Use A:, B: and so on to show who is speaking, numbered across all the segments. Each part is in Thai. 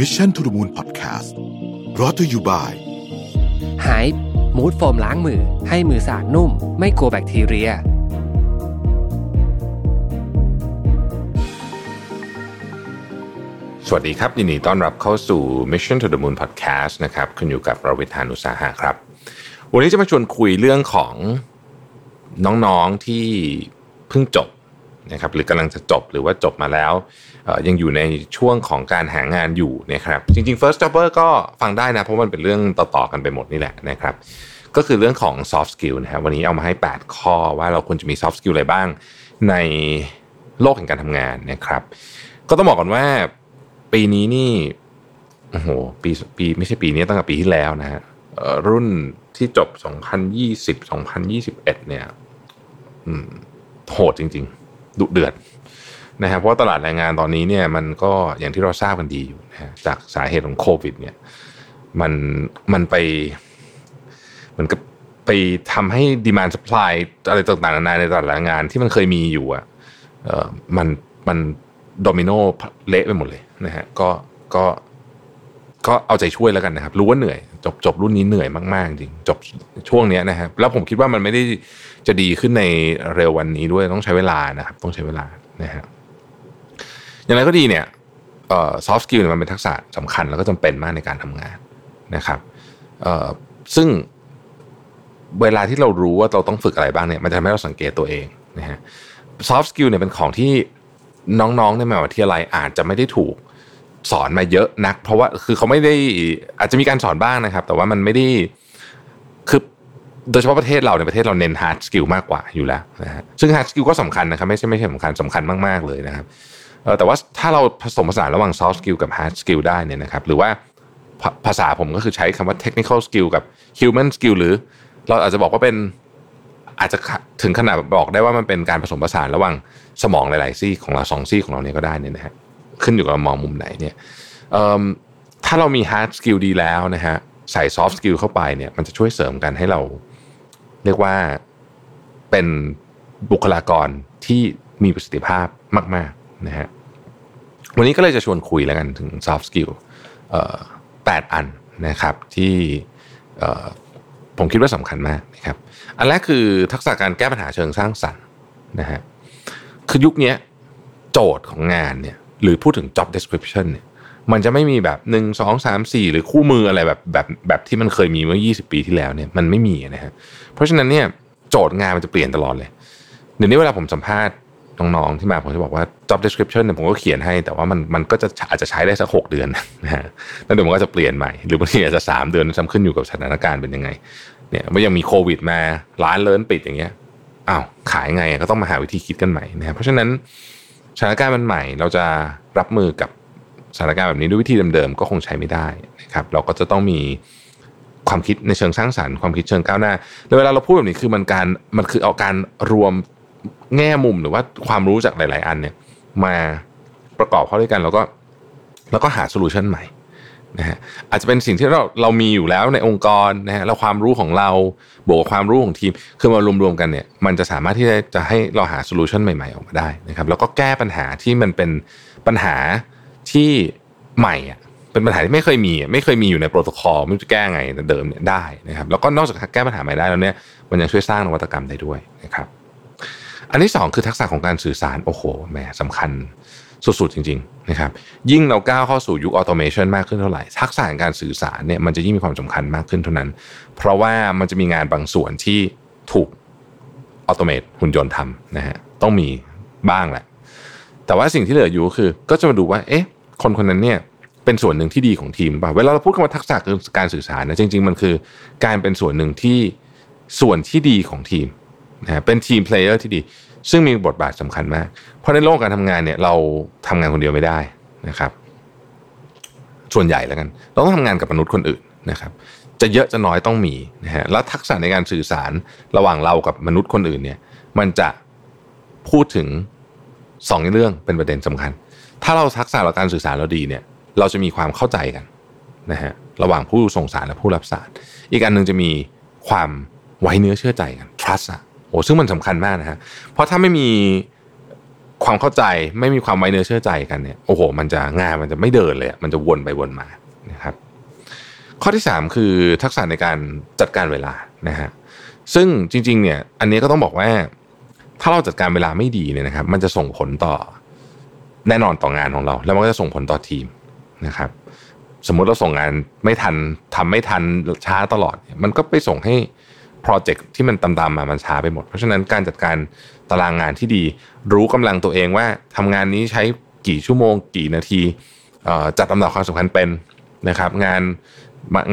A: Mission to the Moon Podcast รอ t ธออยู่บ่าย
B: หายมูดโฟมล้างมือ ให้มือสะอาดนุ่ม ไม่กลัวแบคทีเรีย
C: สวัสดีครับ ยินดีต้อนรับเข้าสู่ Mission to the Moon Podcast นะครับ คุณอยู่กับเราวิทานุสาหะครับ วันนี้จะมาชวนคุยเรื่องของน้องๆที่เพิ่งจบ นะครับหรือกำลังจะจบหรือว่าจบมาแล้วยังอยู่ในช่วงของการหางานอยู่นะครับจริงๆ first jobber ก็ฟังได้นะเพราะมันเป็นเรื่องต่อๆกันไปหมดนี่แหละนะครับก็คือเรื่องของ soft skill นะครับวันนี้เอามาให้ 8 ข้อว่าเราควรจะมี soft skill อะไรบ้างในโลกแห่งการทำงานนะครับ ก็ต้องบอกก่อนว่าปีนี้นี่โอ้โหปีปีไม่ใช่ปีนี้ตั้งแต่ปีที่แล้วนะฮะรุ่นที่จบ 2020 2021 เนี่ยอืมโหดจริง ๆ ดุเดือดนะครับเพราะตลาดแรงงานตอนนี้เนี่ยมันก็อย่างที่เราทราบกันดีอยู่นะจากสาเหตุของโควิด เนี่ย มันมันไปเหมือนกับไปทำให้ดีมานสป라이อะไรต่างๆนานาในตลาดแรงงานที่มันเคยมีอยู่อะเอ่อมันมันโดมิโนเละไปหมดเลยนะฮะก็ก็ ก็เอาใจช่วยแล้วกันนะครับ รู้ว่าเหนื่อย จบจบรุ่นนี้เหนื่อยมากๆจริงจบช่วงเนี้ยนะครับ แล้วผมคิดว่ามันไม่ได้จะดีขึ้นในเร็ววันนี้ด้วยต้องใช้เวลานะครับ ต้องใช้เวลานะฮะอย่างไรก็ดีเนี่ยเอ่อ soft skill เนี่ยมันเป็นทักษะสำคัญแล้วก็จำเป็นมากในการทำงานนะครับเอ่อซึ่งเวลาที่เรารู้ว่าเราต้องฝึกอะไรบ้างเนี่ยมันจะทำให้เราสังเกตตัวเองนะฮะ soft skill เนี่ยเป็นของที่น้องๆในมหาวิทยาลัยอาจจะไม่ได้ถูก สอนมาเยอะนัก เพราะว่าคือเขาไม่ได้อาจจะมีการสอนบ้างนะครับ แต่ว่ามันไม่ได้คือโดยเฉพาะประเทศเราในประเทศเราเน้น hard skill มากกว่าอยู่แล้วนะฮะซึ่ง hard skill ก็สำคัญนะครับ ไม่ใช่ไม่ใช่สำคัญสำคัญมากๆเลยนะครับแต่ว่าถ้าเราผสมผสานระหว่าง soft skill กับ hard skill ได้เนี่ยนะครับ หรือว่าภาษาผมก็คือใช้คำว่า technical skill กับ human skill หรือ เราอาจจะบอกว่าเป็นอาจจะถึงขนาดบอกได้ว่ามันเป็นการผสมผสานระหว่างสมองหลาย ๆ ซี่ของเราสองซี่ของเราเนี่ยก็ได้เนี่ยนะฮะ ขึ้นอยู่กับเรามองมุมไหนเนี่ยถ้าเรามี hard skill ดีแล้วนะฮะใส่ soft skill เข้าไปเนี่ยมันจะช่วยเสริมกันให้เรา เรียกว่าเป็นบุคลากรที่มีประสิทธิภาพมาก ๆนะฮะวันนี้ก็เลยจะชวนคุยแล้วกันถึง soft skill แปดอันนะครับที่ผมคิดว่าสำคัญมากนะครับอันแรกคือทักษะการแก้ปัญหาเชิงสร้างสรรค์นะฮะคือยุคนี้โจทย์ของงานเนี่ย หรือพูดถึง job description เนี่ยมันจะไม่มีแบบหนึ่งสองสามสี่หรือคู่มืออะไรแบบแบบแบบที่มันเคยมีเมื่อ 20 ปีที่แล้วเนี่ยมันไม่มีนะฮะเพราะฉะนั้นเนี่ยโจทย์งานมันจะเปลี่ยนตลอดเลย เดี๋ยวนี้เวลาผมสัมภาษณ์น้องๆที่มาผมจะบอกว่า job description เนี่ยผมก็เขียนให้ แต่ว่ามันมันก็จะอาจจะใช้ได้สักหกเดือนนะฮะแล้วเดี๋ยวมันก็จะเปลี่ยนใหม่ หรือบางทีอาจจะสามเดือนจำขึ้นอยู่กับสถานการณ์เป็นยังไงเนี่ยมันยังมีโควิดมาร้านเลินปิดอย่างเงี้ยอ้าวขายไงก็ต้องมาหาวิธีคิดกันใหม่นะครับเพราะฉะนั้น สถานการณ์มันใหม่ เราจะรับมือกับสถานการณ์แบบนี้ด้วยวิธีเดิมๆก็คงใช้ไม่ได้นะครับ เราก็จะต้องมีความคิดในเชิงสร้างสรรค์ความคิดเชิงก้าวหน้าแล้วเวลาเราพูดแบบนี้คือมันการมันคือเอาการรวมแง่มุมหรือว่าความรู้จากหลาย ๆ อันเนี่ย มาประกอบเข้าด้วยกันแล้วก็ แล้วก็หา solution ใหม่ นะฮะอาจจะเป็นสิ่งที่เราเรามีอยู่แล้วในองค์กรนะฮะแล้วความรู้ของเราบวกกับความรู้ของทีมคือมารวมๆกันเนี่ย มันจะสามารถที่จะจะให้เราหา solution ใหม่ๆออกมาได้นะครับแล้วก็แก้ปัญหาที่มันเป็นปัญหาที่ใหม่อะเป็นปัญหาที่ไม่เคยมีไม่เคยมีอยู่ในโปรโตคอลไม่รู้จะแก้ไงเดิมเนี่ยได้นะครับแล้วก็นอกจากแก้ปัญหาใหม่ได้แล้วเนี่ยมันยังช่วยสร้างนวัตกรรมได้ด้วยนะครับ อันที่สองคือทักษะของการสื่อสารโอ้โหแหมสำคัญสุดๆจริงๆนะครับยิ่งเราก้าวเข้าสู่ยุค automation มากขึ้นเท่าไหร่ ทักษะการสื่อสารเนี่ยมันจะยิ่งมีความสำคัญมากขึ้นเท่านั้น เพราะว่ามันจะมีงานบางส่วนที่ถูก automate หุ่นยนต์ทำนะฮะต้องมีบ้างแหละ แต่ว่าสิ่งที่เหลืออยู่คือ ก็จะมาดูว่าเอ๊ะคนคนนั้นเนี่ยเป็นส่วนหนึ่งที่ดีของทีมป่ะเวลาเราพูดคำว่าทักษะการสื่อสารนะจริง ๆ มันคือการเป็นส่วนหนึ่งที่ส่วนที่ดีของทีม นะเป็นทีมเพลเยอร์ที่ดี ซึ่งมีบทบาทสำคัญมาก เพราะในโลกการทำงานเนี่ยเราทำงานคนเดียวไม่ได้นะครับ ส่วนใหญ่แล้วกัน เราต้องทำงานกับมนุษย์คนอื่นนะครับ จะเยอะจะน้อยต้องมีนะฮะแล้วทักษะในการสื่อสารระหว่างเรากับมนุษย์คนอื่นเนี่ย มันจะพูดถึงสองเรื่องเป็นประเด็นสำคัญ ถ้าเราทักษะเราการสื่อสารเราดีเนี่ย เราจะมีความเข้าใจกันนะฮะระหว่างผู้ส่งสารและผู้รับสาร อีกอันหนึ่งจะมีความไว้เนื้อเชื่อใจกัน trust อะ โอ้ซึ่งมันสำคัญมากนะฮะเพราะถ้าไม่มีความเข้าใจไม่มีความไว้เนื้อเชื่อใจกันเนี่ยโอ้โห มันจะงานมันจะไม่เดินเลยมันจะวนไปวนมานะครับ ข้อที่ 3 คือทักษะในการจัดการเวลานะฮะซึ่งจริง ๆ เนี่ย อันนี้ก็ต้องบอกว่า ถ้าเราจัดการเวลาไม่ดีเนี่ยนะครับ มันจะส่งผลต่อแน่นอนต่องานของเรา แล้วมันก็จะส่งผลต่อทีมนะครับ สมมุติเราส่งงานไม่ทันทำไม่ทันช้าตลอด มันก็ไปส่งให้ โปรเจกต์ที่มันตามๆมามันช้าไปหมด เพราะฉะนั้นการจัดการตารางงานที่ดี รู้กำลังตัวเองว่าทำงานนี้ใช้กี่ชั่วโมง กี่นาทีจัดลำดับความสำคัญเป็นนะครับ งาน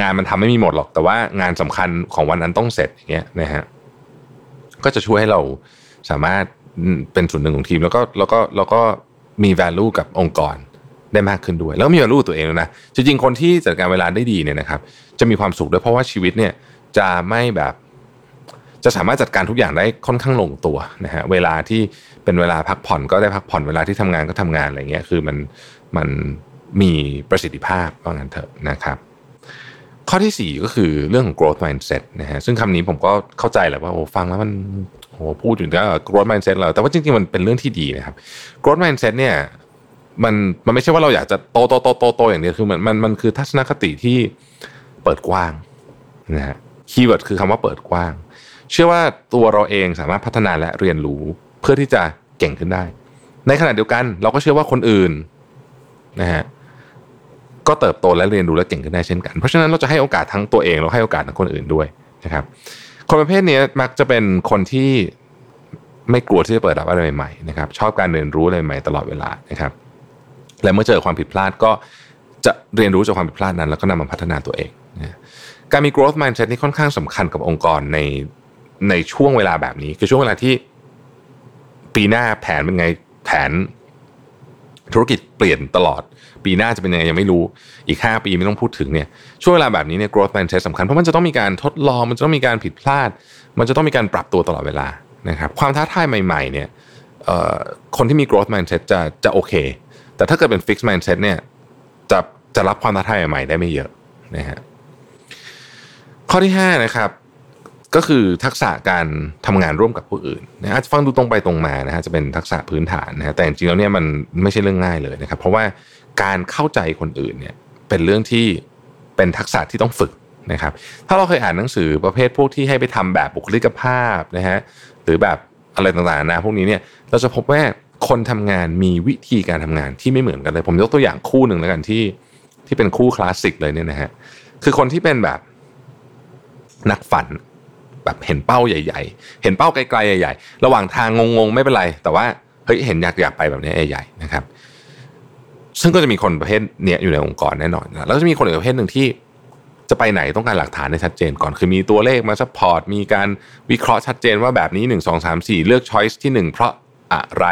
C: งานมันทำไม่มีหมดหรอก แต่ว่างานสำคัญของวันนั้นต้องเสร็จอย่างเงี้ยนะฮะก็จะช่วยให้เราสามารถเป็นส่วนหนึ่งของทีม แล้วก็แล้วก็แล้วก็มี value กับองค์กรได้มากขึ้นด้วย แล้วมี value ตัวเองนะจริงๆคนที่จัดการเวลาได้ดีเนี่ยนะครับ จะมีความสุขด้วยเพราะว่าชีวิตเนี่ยจะไม่แบบ จะสามารถจัดการทุกอย่างได้ค่อนข้างลงตัวนะฮะเวลาที่เป็นเวลาพักผ่อนก็ได้พักผ่อนเวลาที่ทำงานก็ทำงานอะไรเงี้ยคือมันมันมีประสิทธิภาพว่างั้นเถอะนะครับ ข้อที่ 4 ก็คือเรื่องของ growth mindset นะฮะซึ่งคำนี้ผมก็เข้าใจแหละว่าโอ้ฟังแล้วมันโอ้พูดถึงก็ growth mindset แล้วแต่ว่าจริงๆ มันเป็นเรื่องที่ดีนะครับ growth mindset เนี่ยมันมันไม่ใช่ว่าเราอยากจะโตโตโตโตโตอย่างเดียวคือมันมันมันคือทัศนคติที่เปิดกว้างนะฮะ keyword คือคำว่าเปิดกว้าง เชื่อว่าตัวเราเองสามารถพัฒนาและเรียนรู้เพื่อที่จะเก่งขึ้นได้ ในขณะเดียวกันเราก็เชื่อว่าคนอื่นนะฮะก็เติบโตและเรียนรู้และเก่งขึ้นได้เช่นกัน เพราะฉะนั้นเราจะให้โอกาสทั้งตัวเองเราให้โอกาสทั้งคนอื่นด้วยนะครับคนประเภทนี้มักจะเป็นคนที่ไม่กลัวที่จะเปิดรับอะไรใหม่ๆนะครับชอบการเรียนรู้อะไรใหม่ตลอดเวลานะครับ และเมื่อเจอความผิดพลาดก็จะเรียนรู้จากความผิดพลาดนั้น แล้วก็นำมาพัฒนาตัวเองนะการมี growth mindset นี่ค่อนข้างสำคัญกับองค์กรใน ในช่วงเวลาแบบนี้ คือช่วงเวลาที่ปีหน้าแผนเป็นไงแผนธุรกิจเปลี่ยนตลอด ปีหน้าจะเป็นยังไงยังไม่รู้อีก 5 ปีไม่ต้องพูดถึงเนี่ยช่วงเวลาแบบนี้เนี่ย growth mindset สำคัญ เพราะมันจะต้องมีการทดลอง มันจะต้องมีการผิดพลาด มันจะต้องมีการปรับตัวตลอดเวลานะครับความท้าทายใหม่ ๆ เนี่ยคนที่มี growth mindset จะจะโอเค แต่ถ้าเกิดเป็น fixed mindset เนี่ยจะจะรับความท้าทายใหม่ๆได้ไม่เยอะนะฮะข้อที่ 5 นะครับ ก็คือทักษะการทำงานร่วมกับผู้อื่นนะอาจจะฟังดูตรงไปตรงมานะฮะจะเป็นทักษะพื้นฐานนะฮะแต่จริงๆแล้วเนี่ยมันไม่ใช่เรื่องง่ายเลยนะครับ เพราะว่าการเข้าใจคนอื่นเนี่ยเป็นเรื่องที่เป็นทักษะที่ต้องฝึกนะครับ ถ้าเราเคยอ่านหนังสือประเภทพวกที่ให้ไปทำแบบบุคลิกภาพนะฮะหรือแบบอะไรต่างๆนะพวกนี้เนี่ยเราจะพบว่าคนทำงานมีวิธีการทำงานที่ไม่เหมือนกันเลย ผมยกตัวอย่างคู่หนึ่งแล้วกันที่ที่เป็นคู่คลาสสิกเลยเนี่ยนะฮะคือคนที่เป็นแบบนักฝัน แบบเห็นเป้าใหญ่ ๆ เห็นเป้าไกลๆใหญ่ๆ ระหว่างทางงงๆไม่เป็นไร แต่ว่าเฮ้ยเห็นอยากอยากไปแบบนี้ใหญ่ๆนะครับ ซึ่งก็จะมีคนประเภทเนี้ยอยู่ในองค์กรแน่นอนนะแล้วจะมีคนอีกประเภทหนึ่งที่จะไปไหนต้องการหลักฐานในชัดเจนก่อนคือมีตัวเลขมา support มีการวิเคราะห์ชัดเจนว่าแบบนี้หนึ่งสองสามสี่เลือก choice ที่หนึ่งเพราะอะไร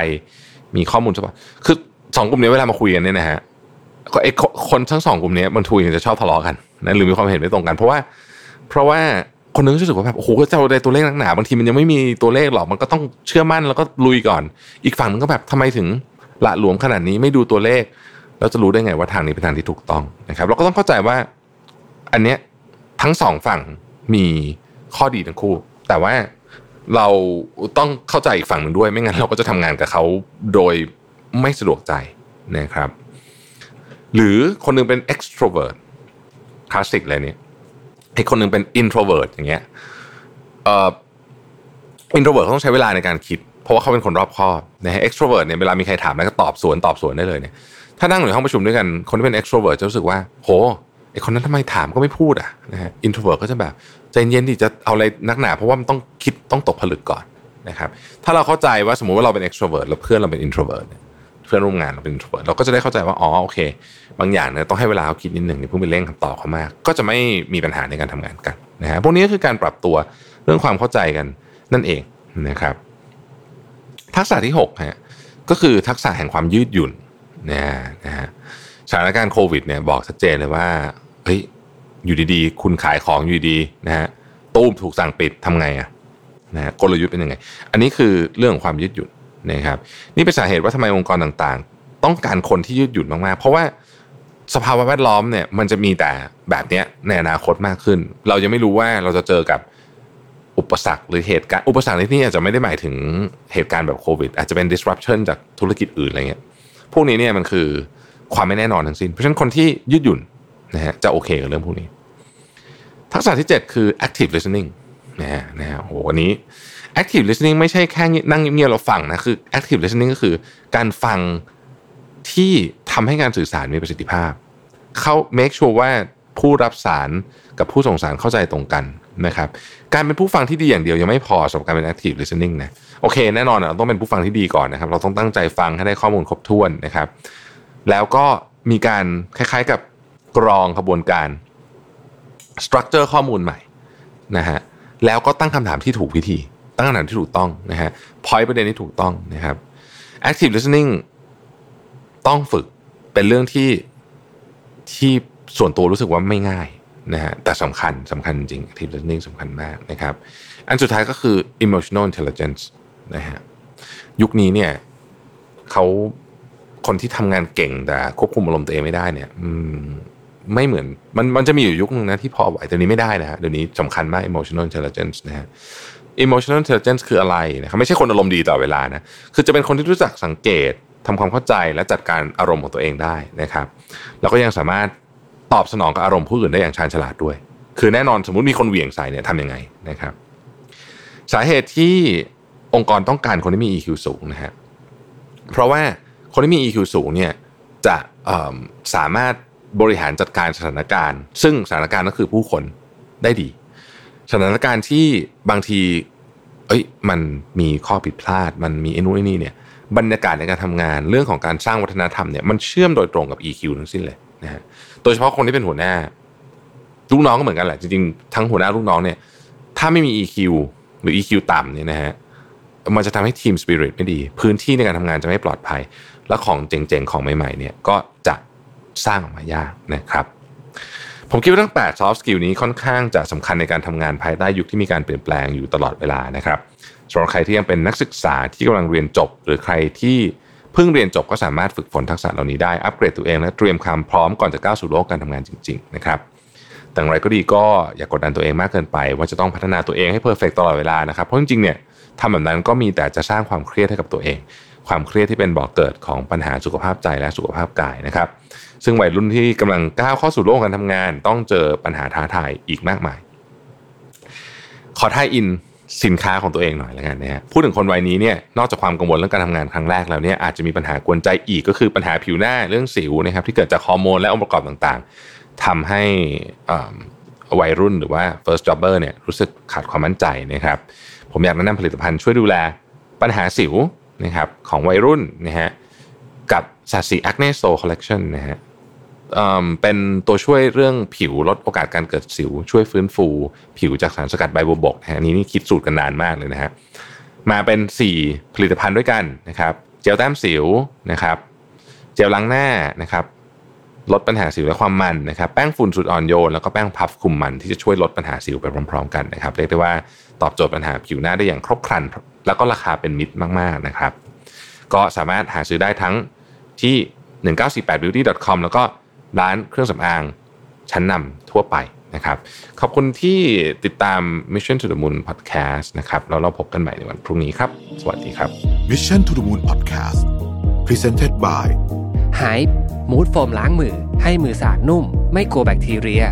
C: มีข้อมูล support คือสองกลุ่มนี้เวลามาคุยกันเนี่ยนะฮะก็ไอ้คนทั้งสองกลุ่มนี้มันทุยจะชอบทะเลาะกันนะหรือมีความเห็นไม่ตรงกัน เพราะว่า เพราะว่า คนนึงรู้สึกว่าแบบโอ้โหจะเอาได้ตัวเลขหนาบางทีมันยังไม่มีตัวเลขหรอกมันก็ต้องเชื่อมั่นแล้วก็ลุยก่อน อีกฝั่งนึงก็แบบทำไมถึงละหลวมขนาดนี้ไม่ดูตัวเลขเราจะรู้ได้ไงว่าทางนี้เป็นทางที่ถูกต้องนะครับ เราก็ต้องเข้าใจว่าอันเนี้ยทั้งสองฝั่งมีข้อดีทั้งคู่ แต่ว่าเราต้องเข้าใจอีกฝั่งหนึ่งด้วย ไม่งั้นเราก็จะทำงานกับเขาโดยไม่สะดวกใจนะครับ หรือคนนึงเป็น extrovert คลาสสิกเลยเนี่ย อีกคนหนึ่งเป็น introvert อย่างเงี้ยเอ่อ introvert ต้องใช้เวลาในการคิด เพราะว่าเขาเป็นคนรอบคอบนะฮะ extrovert เนี่ยเวลามีใครถามแล้วก็ตอบสวนตอบสวนได้เลยเนี่ยถ้านั่งอยู่ในห้องประชุมด้วยกันคนที่เป็น extrovert จะรู้สึกว่าโหไอคนนั้นทำไมถามก็ไม่พูดอะนะฮะ introvert ก็จะแบบใจเย็นดิจะเอาอะไรนักหนา เพราะว่ามันต้องคิดต้องตกผลึกก่อนนะครับถ้าเราเข้าใจว่าสมมุติว่าเราเป็น extrovert แล้วเพื่อนเราเป็น introvert เนี่ย พื่อนร่วมงานเราเป็น introvert เราก็จะได้เข้าใจว่าอ๋อโอเค บางอย่างเนี่ยต้องให้เวลาเขาคิดนิดหนึ่งเพิ่งไปเร่งคำตอบเขามาก ก็จะไม่มีปัญหาในการทำงานกันนะฮะพวกนี้ก็คือการปรับตัวเรื่องความเข้าใจกันนั่นเองนะครับ ทักษะที่6ฮะก็คือทักษะแห่งความยืดหยุ่นนะนะฮะสถานการณ์โควิดเนี่ยบอกชัดเจนเลยว่าเฮ้ยอยู่ดีๆ คุณขายของอยู่ดีนะฮะตู้มถูกสั่งปิดทำไงอะนะฮะกลยุทธ์เป็นยังไง อันนี้คือเรื่องของความยืดหยุ่น นะครับนี่เป็นสาเหตุว่าทำไมองค์กรต่างๆ ต้องการคนที่ยืดหยุ่นมากๆ เพราะว่าสภาวะแวดล้อมเนี่ยมันจะมีแต่แบบเนี้ยในอนาคตมากขึ้น เรายังไม่รู้ว่าเราจะเจอกับอุปสรรคหรือเหตุการณ์อุปสรรคในที่นี้อาจจะไม่ได้หมายถึงเหตุการณ์แบบโควิด อาจจะเป็น disruption จากธุรกิจอื่นอะไรเงี้ยพวกนี้เนี่ยมันคือความไม่แน่นอนทั้งสิ้น เพราะฉะนั้นคนที่ยืดหยุ่นนะฮะจะโอเคกับเรื่องพวกนี้ ทักษะที่ 7 คือ active listening นะฮะนะฮะโหวันนี้ active listening ไม่ใช่แค่นั่งเงียบๆเราฟังนะคือ active listening ก็คือการฟังที่ทำให้การสื่อสารมีประสิทธิภาพ เข้า make sure ว่าผู้รับสารกับผู้ส่งสารเข้าใจตรงกันนะครับ การเป็นผู้ฟังที่ดีอย่างเดียวยังไม่พอสำหรับการเป็น active listening นะโอเค แน่นอนเราต้องเป็นผู้ฟังที่ดีก่อนนะครับ เราต้องตั้งใจฟังให้ได้ข้อมูลครบถ้วนนะครับ แล้วก็มีการคล้ายๆกับกรองขบวนการ structure ข้อมูลใหม่นะฮะแล้วก็ตั้งคำถามที่ถูกวิธี ตั้งคำถามที่ถูกต้องนะฮะ point ประเด็นที่ถูกต้องนะครับ active listening ต้องฝึกเป็นเรื่องที่ที่ส่วนตัวรู้สึกว่าไม่ง่ายนะฮะแต่สำคัญสำคัญจริง active listening สำคัญมากนะครับ อันสุดท้ายก็คือ emotional intelligence นะฮะยุคนี้เนี่ยเขาคนที่ทำงานเก่งแต่ควบคุมอารมณ์ตัวเองไม่ได้เนี่ยไม่เหมือนมันมันจะมีอยู่ยุคนึงนะที่พอไหวแต่นี้ไม่ได้นะฮะเดี๋ยวนี้สำคัญมาก emotional intelligence นะฮะ emotional intelligence คืออะไรนะครับไม่ใช่คนอารมณ์ดีต่อเวลานะคือจะเป็นคนที่รู้จักสังเกตทำความเข้าใจและจัดการอารมณ์ของตัวเองได้นะครับ แล้วก็ยังสามารถตอบสนองกับอารมณ์ผู้อื่นได้อย่างชาญฉลาดด้วย คือแน่นอนสมมติมีคนเหวี่ยงใส่เนี่ยทำยังไงนะครับ สาเหตุที่องค์กรต้องการคนที่มี EQ สูงนะฮะเพราะว่าคนที่มี EQ สูงเนี่ยจะสามารถบริหารจัดการสถานการณ์ ซึ่งสถานการณ์ก็คือผู้คนได้ดี สถานการณ์ที่บางที เอ้ยมันมีข้อผิดพลาด มันมีไอ้นู่นไอ้นี่เนี่ยบรรยากาศในการทำงานเรื่องของการสร้างวัฒนธรรมเนี่ยมันเชื่อมโดยตรงกับ EQ ทั้งสิ้นเลยนะฮะโดยเฉพาะคนที่เป็นหัวหน้าลูกน้องก็เหมือนกันแหละจริงๆทั้งหัวหน้าลูกน้องเนี่ย ถ้าไม่มี EQ หรือ EQ ต่ำเนี่ยนะฮะมันจะทำให้ทีมสปิริตไม่ดี พื้นที่ในการทำงานจะไม่ปลอดภัย และของเจ๋งๆ ของใหม่ๆเนี่ยก็จะสร้างออกมายากนะครับ ผมคิดว่าทั้ง8 soft skill นี้ค่อนข้างจะสำคัญในการทำงานภายใต้ยุคที่มีการเปลี่ยนแปลงอยู่ตลอดเวลานะครับสำหรับใครที่ยังเป็นนักศึกษาที่กำลังเรียนจบ หรือใครที่เพิ่งเรียนจบก็สามารถฝึกฝนทักษะเหล่านี้ได้อัปเกรดตัวเองและเตรียมความพร้อมก่อนจะก้าวสู่โลกการทำงานจริง ๆ นะครับแต่อย่างไรก็ดีก็อย่ากกดดันตัวเองมากเกินไป ว่าจะต้องพัฒนาตัวเองให้เพอร์เฟกตลอดเวลานะครับเพราะจริงๆเนี่ยทำแบบนั้นก็มีแต่จะสร้างความเครียดให้กับตัวเอง ความเครียดที่เป็นบ่อกเกิดของปัญหาสุขภาพใจและสุขภาพกายนะครับ ซึ่งวัยรุ่นที่กำลังก้าวเข้าสู่โลกการทำงาน ต้องเจอปัญหาท้าทายอีกมากมาย ขอท้ายอินสินค้าของตัวเองหน่อยแล้วกันนะฮะพูดถึงคนวัยนี้เนี่ยนอกจากความกังวลเรื่องการทำงานครั้งแรกแล้วเนี่ยอาจจะมีปัญหากวนใจอีกก็คือปัญหาผิวหน้าเรื่องสิวนะครับที่เกิดจากฮอร์โมนและองค์ประกอบต่างๆทำให้วัยรุ่นหรือว่า first jobber เนี่ยรู้สึกขาดความมั่นใจนะครับผมอยากแนะนำผลิตภัณฑ์ช่วยดูแลปัญหาสิว นะครับของวัยรุ่นนะฮะกับซาซี่ Acne Sol Collection นะฮะเป็นตัวช่วยเรื่องผิวลดโอกาสการเกิดสิว ช่วยฟื้นฟู ผิวจากสารสกัดใบบัวบกนะฮะนี้นี่คิดสูตรกันนานมากเลยนะฮะมาเป็น 4 ผลิตภัณฑ์ด้วยกันนะครับ เจลแต้มสิวนะครับ เจลล้างหน้านะครับ ลดปัญหาสิวและความมันนะครับแป้งฝุ่นสูตรอ่อนโยนแล้วก็แป้งพัฟคุมมันที่จะช่วยลดปัญหาสิวไปพร้อม ๆ กันนะครับเรียกได้ว่าตอบโจทย์ปัญหาผิวหน้าได้อย่างครบครัน แล้วก็ราคาเป็นมิตรมากๆนะครับ ก็สามารถหาซื้อได้ทั้งที่ 1948beauty.com แล้วก็ร้านเครื่องสำอางชั้นนำทั่วไปนะครับ ขอบคุณที่ติดตาม Mission to the Moon Podcast นะครับแล้วเราพบกันใหม่ในวันพรุ่งนี้ครับ สวัสดีครับ
A: Mission to the Moon Podcast Presented by
B: หายมูดโฟมล้างมือ ให้มือสะอาดนุ่ม ไม่กลัวแบคทีเรีย